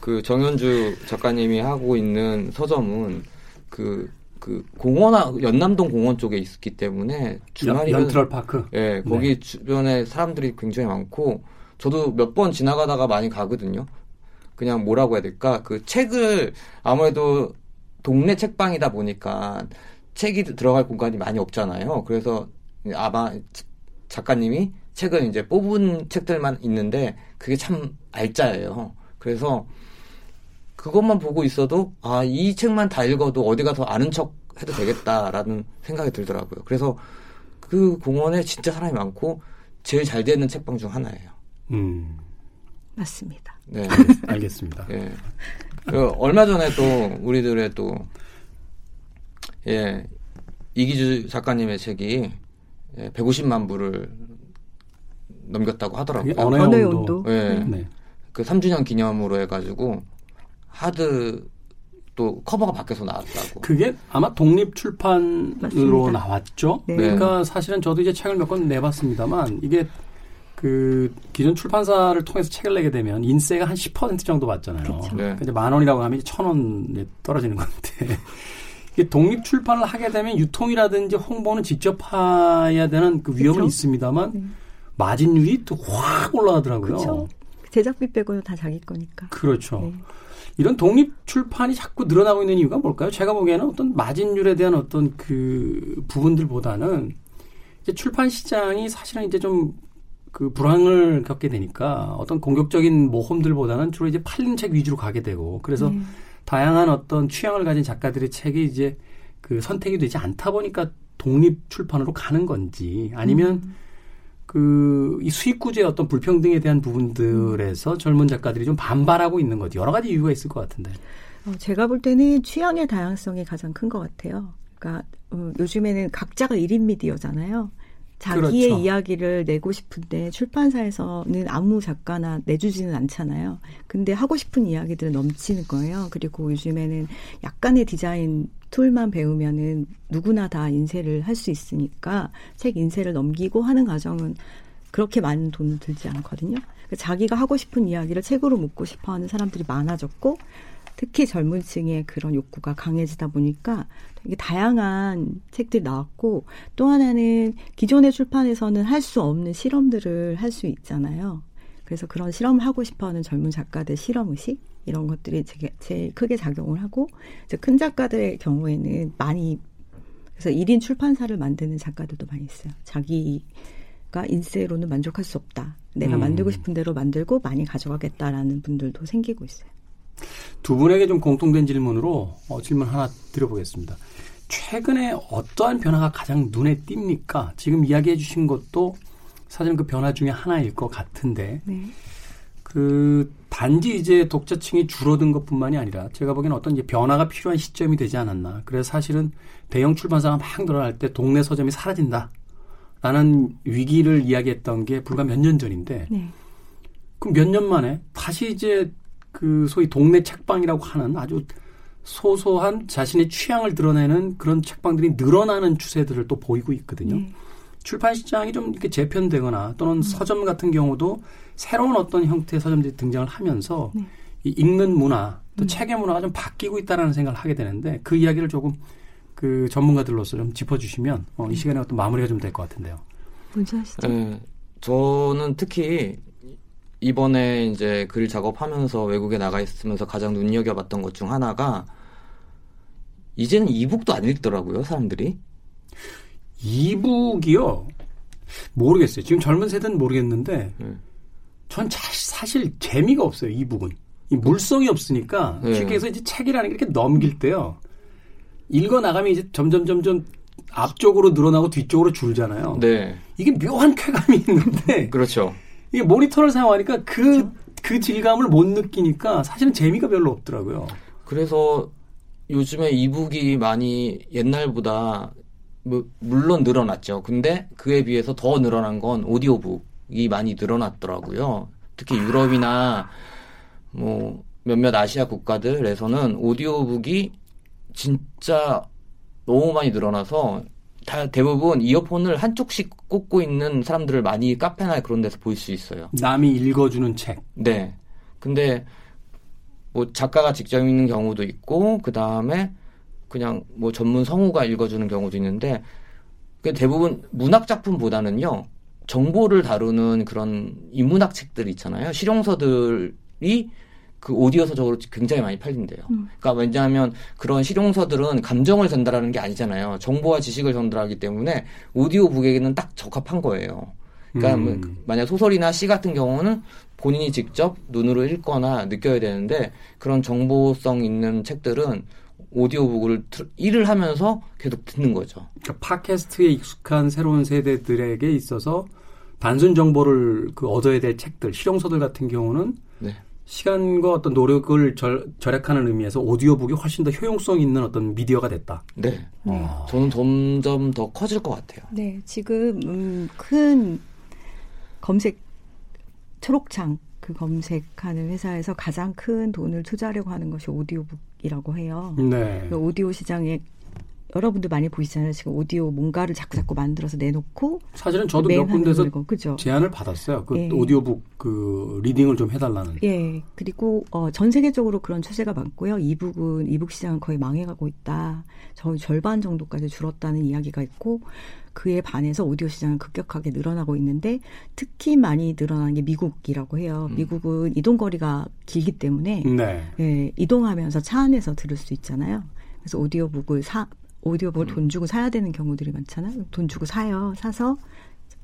그 정현주 작가님이 하고 있는 서점은 그, 그 공원, 연남동 공원 쪽에 있기 때문에 주말이면 연트럴 파크. 예, 거기 주변에 사람들이 굉장히 많고 저도 몇 번 지나가다가 많이 가거든요. 그냥 뭐라고 해야 될까? 그 책을 아무래도 동네 책방이다 보니까 책이 들어갈 공간이 많이 없잖아요. 그래서 아마 작가님이 책은 이제 뽑은 책들만 있는데 그게 참 알짜예요. 그래서 그것만 보고 있어도 아, 이 책만 다 읽어도 어디 가서 아는 척 해도 되겠다라는 생각이 들더라고요. 그래서 그 공원에 진짜 사람이 많고 제일 잘 되는 책방 중 하나예요. 음, 맞습니다. 네. 알겠습니다. 예. 그 얼마 전에 또 우리들의 또 예. 이기주 작가님의 책이 예, 150만 부를 넘겼다고 하더라고요. 그게 언어의 온도. 온도. 예. 네. 그 3주년 기념으로 해가지고 하드 또 커버가 바뀌어서 나왔다고. 그게 아마 독립 출판으로 맞습니다. 나왔죠. 네. 그러니까 사실은 저도 이제 책을 몇 권 내봤습니다만 이게 그 기존 출판사를 통해서 책을 내게 되면 인세가 한 10% 정도 받잖아요. 그렇죠. 네. 그러니까 이제 만 원이라고 하면 이제 천 원에 떨어지는 건데 이게 독립 출판을 하게 되면 유통이라든지 홍보는 직접 해야 되는 그 위험은 그렇죠. 있습니다만 네. 마진율이 또 확 올라가더라고요. 그렇죠. 제작비 빼고는 다 자기 거니까. 그렇죠. 네. 이런 독립 출판이 자꾸 늘어나고 있는 이유가 뭘까요? 제가 보기에는 어떤 마진율에 대한 어떤 그 부분들보다는 이제 출판 시장이 사실은 이제 좀 그 불황을 겪게 되니까 어떤 공격적인 모험들보다는 주로 이제 팔린 책 위주로 가게 되고 그래서 네. 다양한 어떤 취향을 가진 작가들의 책이 이제 그 선택이 되지 않다 보니까 독립 출판으로 가는 건지 아니면 음. 그이 수익 구조의 어떤 불평등에 대한 부분들에서 음. 젊은 작가들이 좀 반발하고 있는 거지 여러 가지 이유가 있을 것 같은데. 어, 제가 볼 때는 취향의 다양성이 가장 큰 것 같아요. 그러니까 어, 요즘에는 각자가 1인 미디어잖아요. 자기의 그렇죠. 이야기를 내고 싶은데 출판사에서는 아무 작가나 내주지는 않잖아요. 근데 하고 싶은 이야기들은 넘치는 거예요. 그리고 요즘에는 약간의 디자인 툴만 배우면은 누구나 다 인쇄를 할 수 있으니까 책 인쇄를 넘기고 하는 과정은 그렇게 많은 돈을 들지 않거든요. 그러니까 자기가 하고 싶은 이야기를 책으로 묻고 싶어 하는 사람들이 많아졌고 특히 젊은 층의 그런 욕구가 강해지다 보니까 되게 다양한 책들이 나왔고 또 하나는 기존의 출판에서는 할 수 없는 실험들을 할 수 있잖아요. 그래서 그런 실험을 하고 싶어 하는 젊은 작가들 실험 의식 이런 것들이 제게 제일 크게 작용을 하고 이제 큰 작가들의 경우에는 많이 그래서 1인 출판사를 만드는 작가들도 많이 있어요. 자기가 인쇄로는 만족할 수 없다. 내가 음. 만들고 싶은 대로 만들고 많이 가져가겠다라는 분들도 생기고 있어요. 두 분에게 좀 공통된 질문으로 어, 질문 하나 드려보겠습니다. 최근에 어떠한 변화가 가장 눈에 띕니까? 지금 이야기해 주신 것도 사실은 그 변화 중에 하나일 것 같은데, 네. 그, 단지 이제 독자층이 줄어든 것 뿐만이 아니라 제가 보기에는 어떤 이제 변화가 필요한 시점이 되지 않았나. 그래서 사실은 대형 출판사가 막 늘어날 때 동네 서점이 사라진다. 라는 위기를 이야기했던 게 불과 몇 년 전인데, 네. 그럼 몇 년 만에 다시 이제 그 소위 동네 책방이라고 하는 아주 소소한 자신의 취향을 드러내는 그런 책방들이 늘어나는 추세들을 또 보이고 있거든요. 네. 출판 시장이 좀 이렇게 재편되거나 또는 음. 서점 같은 경우도 새로운 어떤 형태의 서점들이 등장을 하면서 네. 이 읽는 문화 또 음. 책의 문화가 좀 바뀌고 있다라는 생각을 하게 되는데 그 이야기를 조금 그 전문가들로서 좀 짚어주시면 어, 이 네. 시간에 어떤 마무리가 좀 될 것 같은데요. 먼저 하시죠. 네, 저는 특히 이번에 이제 글 작업하면서 외국에 나가 있으면서 가장 눈여겨봤던 것 중 하나가 이제는 이북도 안 읽더라고요, 사람들이. 이북이요? 모르겠어요. 지금 젊은 세대는 모르겠는데, 네. 전 사실 재미가 없어요, 이북은. 이 물성이 없으니까, 네. 쉽게 해서 이제 책이라는 게 이렇게 넘길 때요. 읽어 나가면 이제 점점 점점 앞쪽으로 늘어나고 뒤쪽으로 줄잖아요. 네. 이게 묘한 쾌감이 있는데. 그렇죠. 이게 모니터를 사용하니까 그, 그 질감을 못 느끼니까 사실은 재미가 별로 없더라고요. 그래서 요즘에 이북이 많이 옛날보다 뭐 물론 늘어났죠. 근데 그에 비해서 더 늘어난 건 오디오북이 많이 늘어났더라고요. 특히 유럽이나 뭐 몇몇 아시아 국가들에서는 오디오북이 진짜 너무 많이 늘어나서 다 대부분 이어폰을 한쪽씩 꽂고 있는 사람들을 많이 카페나 그런 데서 볼 수 있어요. 남이 읽어주는 책. 네. 근데 뭐 작가가 직접 읽는 경우도 있고 그 다음에 그냥 뭐 전문 성우가 읽어주는 경우도 있는데 그 대부분 문학 작품보다는요 정보를 다루는 그런 인문학 책들 있잖아요 실용서들이 그 오디오 서적으로 굉장히 많이 팔린대요. 음. 그러니까 왜냐하면 그런 실용서들은 감정을 전달하는 게 아니잖아요. 정보와 지식을 전달하기 때문에 오디오북에게는 딱 적합한 거예요. 그러니까 뭐 음. 만약 소설이나 시 같은 경우는 본인이 직접 눈으로 읽거나 느껴야 되는데 그런 정보성 있는 책들은 오디오북을 일을 하면서 계속 듣는 거죠. 그러니까 팟캐스트에 익숙한 새로운 세대들에게 있어서 단순 정보를 그 얻어야 될 책들, 실용서들 같은 경우는 네. 시간과 어떤 노력을 절, 절약하는 의미에서 오디오북이 훨씬 더 효용성 있는 어떤 미디어가 됐다. 네. 어. 저는 점점 더 커질 것 같아요. 네. 지금 음, 큰 검색 초록창 그 검색하는 회사에서 가장 큰 돈을 투자하려고 하는 것이 오디오북이라고 해요. 네. 그 오디오 시장에 여러분들 많이 보시잖아요. 지금 오디오 뭔가를 자꾸 자꾸 만들어서 내놓고 사실은 저도 몇 군데서 그죠? 제안을 받았어요. 그 예. 오디오북 그 리딩을 좀 해달라는. 예. 그리고 어, 전 세계적으로 그런 추세가 많고요. 이북은 이북 시장은 거의 망해가고 있다. 저 절반 정도까지 줄었다는 이야기가 있고 그에 반해서 오디오 시장은 급격하게 늘어나고 있는데 특히 많이 늘어나는 게 미국이라고 해요. 음. 미국은 이동 거리가 길기 때문에 네. 예, 이동하면서 차 안에서 들을 수 있잖아요. 그래서 오디오북을 사 오디오북을 음. 돈 주고 사야 되는 경우들이 많잖아요. 돈 주고 사요. 사서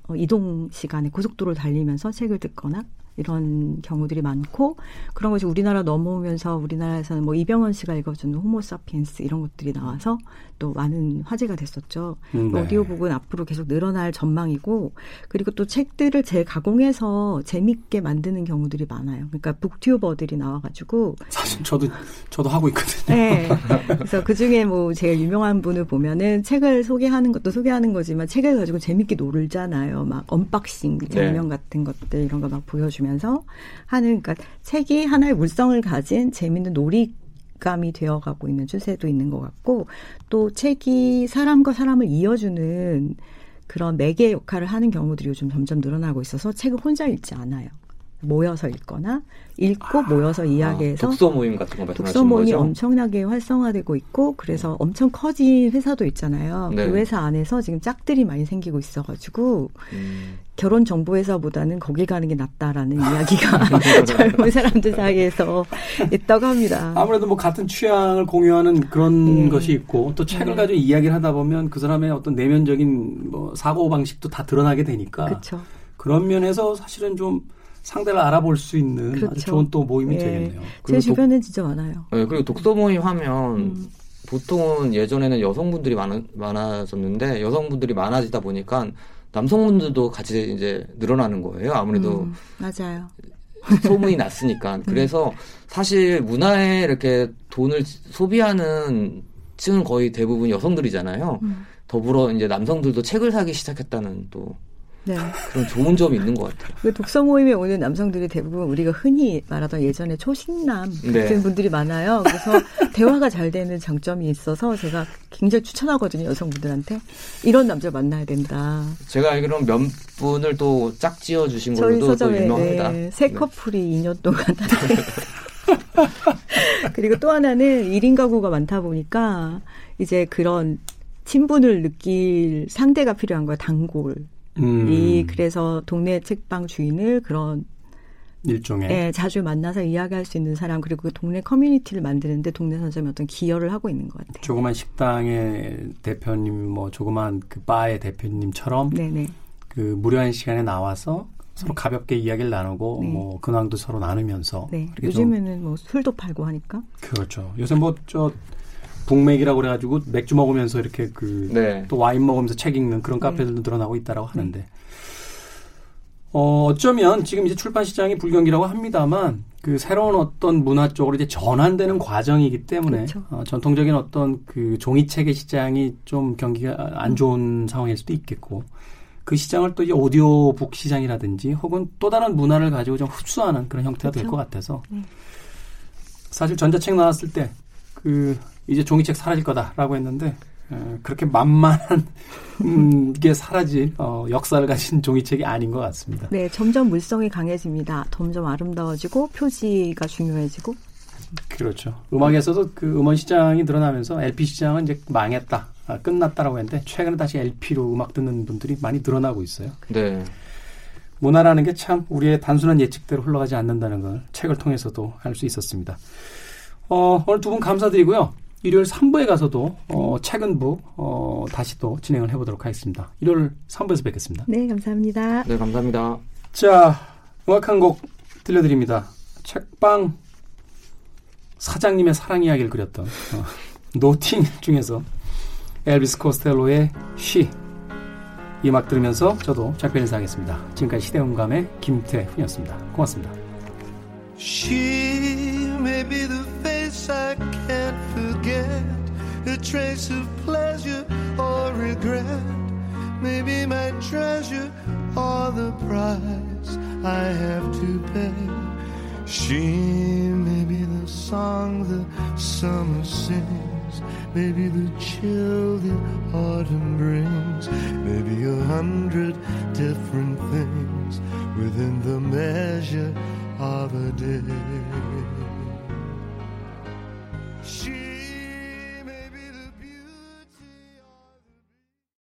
어, 이동 시간에 고속도로를 달리면서 책을 듣거나 이런 경우들이 많고 그런 것이 우리나라 넘어오면서 우리나라에서는 뭐 이병헌 씨가 읽어주는 호모사피엔스 이런 것들이 나와서 또 많은 화제가 됐었죠. 음, 네. 오디오북은 앞으로 계속 늘어날 전망이고 그리고 또 책들을 재가공해서 재밌게 만드는 경우들이 많아요. 그러니까 북튜버들이 나와가지고 사실 저도 저도 하고 있거든요. 네. 그래서 그 중에 뭐 제일 유명한 분을 보면은 책을 소개하는 것도 소개하는 거지만 책을 가지고 재밌게 놀잖아요. 막 언박싱 장면 네. 같은 것들 이런 거 막 보여주면서 하는 그러니까 책이 하나의 물성을 가진 재밌는 놀이 감이 되어가고 있는 추세도 있는 것 같고 또 책이 사람과 사람을 이어주는 그런 매개 역할을 하는 경우들이 요즘 점점 늘어나고 있어서 책을 혼자 읽지 않아요. 모여서 읽거나 읽고 모여서 이야기해서 아, 독서 모임 같은 거 말씀하시는 독서 모임이 거죠? 엄청나게 활성화되고 있고 그래서 엄청 커진 회사도 있잖아요. 네. 그 회사 안에서 지금 짝들이 많이 생기고 있어가지고 음, 결혼 정보회사보다는 거기 가는 게 낫다라는 이야기가 젊은 사람들 사이에서 있다고 합니다. 아무래도 뭐 같은 취향을 공유하는 그런 네. 것이 있고 또 책을 네. 가지고 이야기를 하다 보면 그 사람의 어떤 내면적인 뭐 사고 방식도 다 드러나게 되니까 그렇죠. 그런 면에서 사실은 좀 상대를 알아볼 수 있는 아주 그렇죠. 좋은 또 모임이 예. 되겠네요. 제 주변엔 진짜 많아요. 네, 그리고 독서 모임 하면 음. 보통은 예전에는 여성분들이 많, 많아졌는데 여성분들이 많아지다 보니까 남성분들도 같이 이제 늘어나는 거예요. 아무래도 음, 맞아요. 소문이 났으니까. 그래서 사실 문화에 이렇게 돈을 소비하는 층은 거의 대부분 여성들이잖아요. 음. 더불어 이제 남성들도 책을 사기 시작했다는 또 네. 그런 좋은 점이 있는 것 같아요. 그 독서 모임에 오는 남성들이 대부분 우리가 흔히 말하던 예전에 초식남 같은 네. 분들이 많아요. 그래서 대화가 잘 되는 장점이 있어서 제가 굉장히 추천하거든요. 여성분들한테 이런 남자 만나야 된다. 제가 알기로는 몇 분을 또 짝지어 주신 걸로도 또 유명합니다. 네, 새 커플이 2년 동안 그리고 또 하나는 1인 가구가 많다 보니까 이제 그런 친분을 느낄 상대가 필요한 거예요. 단골. 음, 이 그래서 동네 책방 주인을 그런 일종의 예, 자주 만나서 이야기할 수 있는 사람 그리고 그 동네 커뮤니티를 만드는데 동네 선점이 어떤 기여를 하고 있는 것 같아요. 조그만 식당의 대표님, 뭐 조그만 그 바의 대표님처럼 네네. 그 무료한 시간에 나와서 서로 가볍게 이야기를 나누고 네. 뭐 근황도 서로 나누면서 네. 요즘에는 뭐 술도 팔고 하니까. 그렇죠. 요새 뭐 저 북맥이라고 그래가지고 맥주 먹으면서 이렇게 그 네. 또 와인 먹으면서 책 읽는 그런 카페들도 늘어나고 있다라고 하는데 어, 어쩌면 지금 이제 출판 시장이 불경기라고 합니다만 그 새로운 어떤 문화 쪽으로 이제 전환되는 과정이기 때문에 그렇죠. 어, 전통적인 어떤 그 종이책의 시장이 좀 경기가 안 좋은 상황일 수도 있겠고 그 시장을 또 이제 오디오북 시장이라든지 혹은 또 다른 문화를 가지고 좀 흡수하는 그런 형태가 될 그렇죠. 것 같아서 네. 사실 전자책 나왔을 때 그 이제 종이책 사라질 거다라고 했는데 에, 그렇게 만만한 음, 게 사라질 어, 역사를 가진 종이책이 아닌 것 같습니다. 네, 점점 물성이 강해집니다. 점점 아름다워지고 표지가 중요해지고. 그렇죠. 음악에서도 그 음원 시장이 늘어나면서 LP 시장은 이제 망했다, 아, 끝났다라고 했는데 최근에 다시 LP로 음악 듣는 분들이 많이 늘어나고 있어요. 네. 문화라는 게 참 우리의 단순한 예측대로 흘러가지 않는다는 걸 책을 통해서도 알 수 있었습니다. 어, 오늘 두 분 감사드리고요. 일요일 3부에 가서도 어, 책은 부 어, 다시 또 진행을 해보도록 하겠습니다. 일요일 3부에서 뵙겠습니다. 네, 감사합니다. 네, 감사합니다. 자, 음악 한 곡 들려드립니다. 책방 사장님의 사랑 이야기를 그렸던 어, 노팅 중에서 엘비스 코스텔로의 쉬. 이 음악 들으면서 저도 작별 인사하겠습니다. 지금까지 시대음감의 김태훈이었습니다. 고맙습니다. She may be the face I can't a trace of pleasure or regret, maybe my treasure or the price I have to pay. She may be the song the summer sings, maybe the chill the autumn brings, maybe a hundred different things within the measure of a day.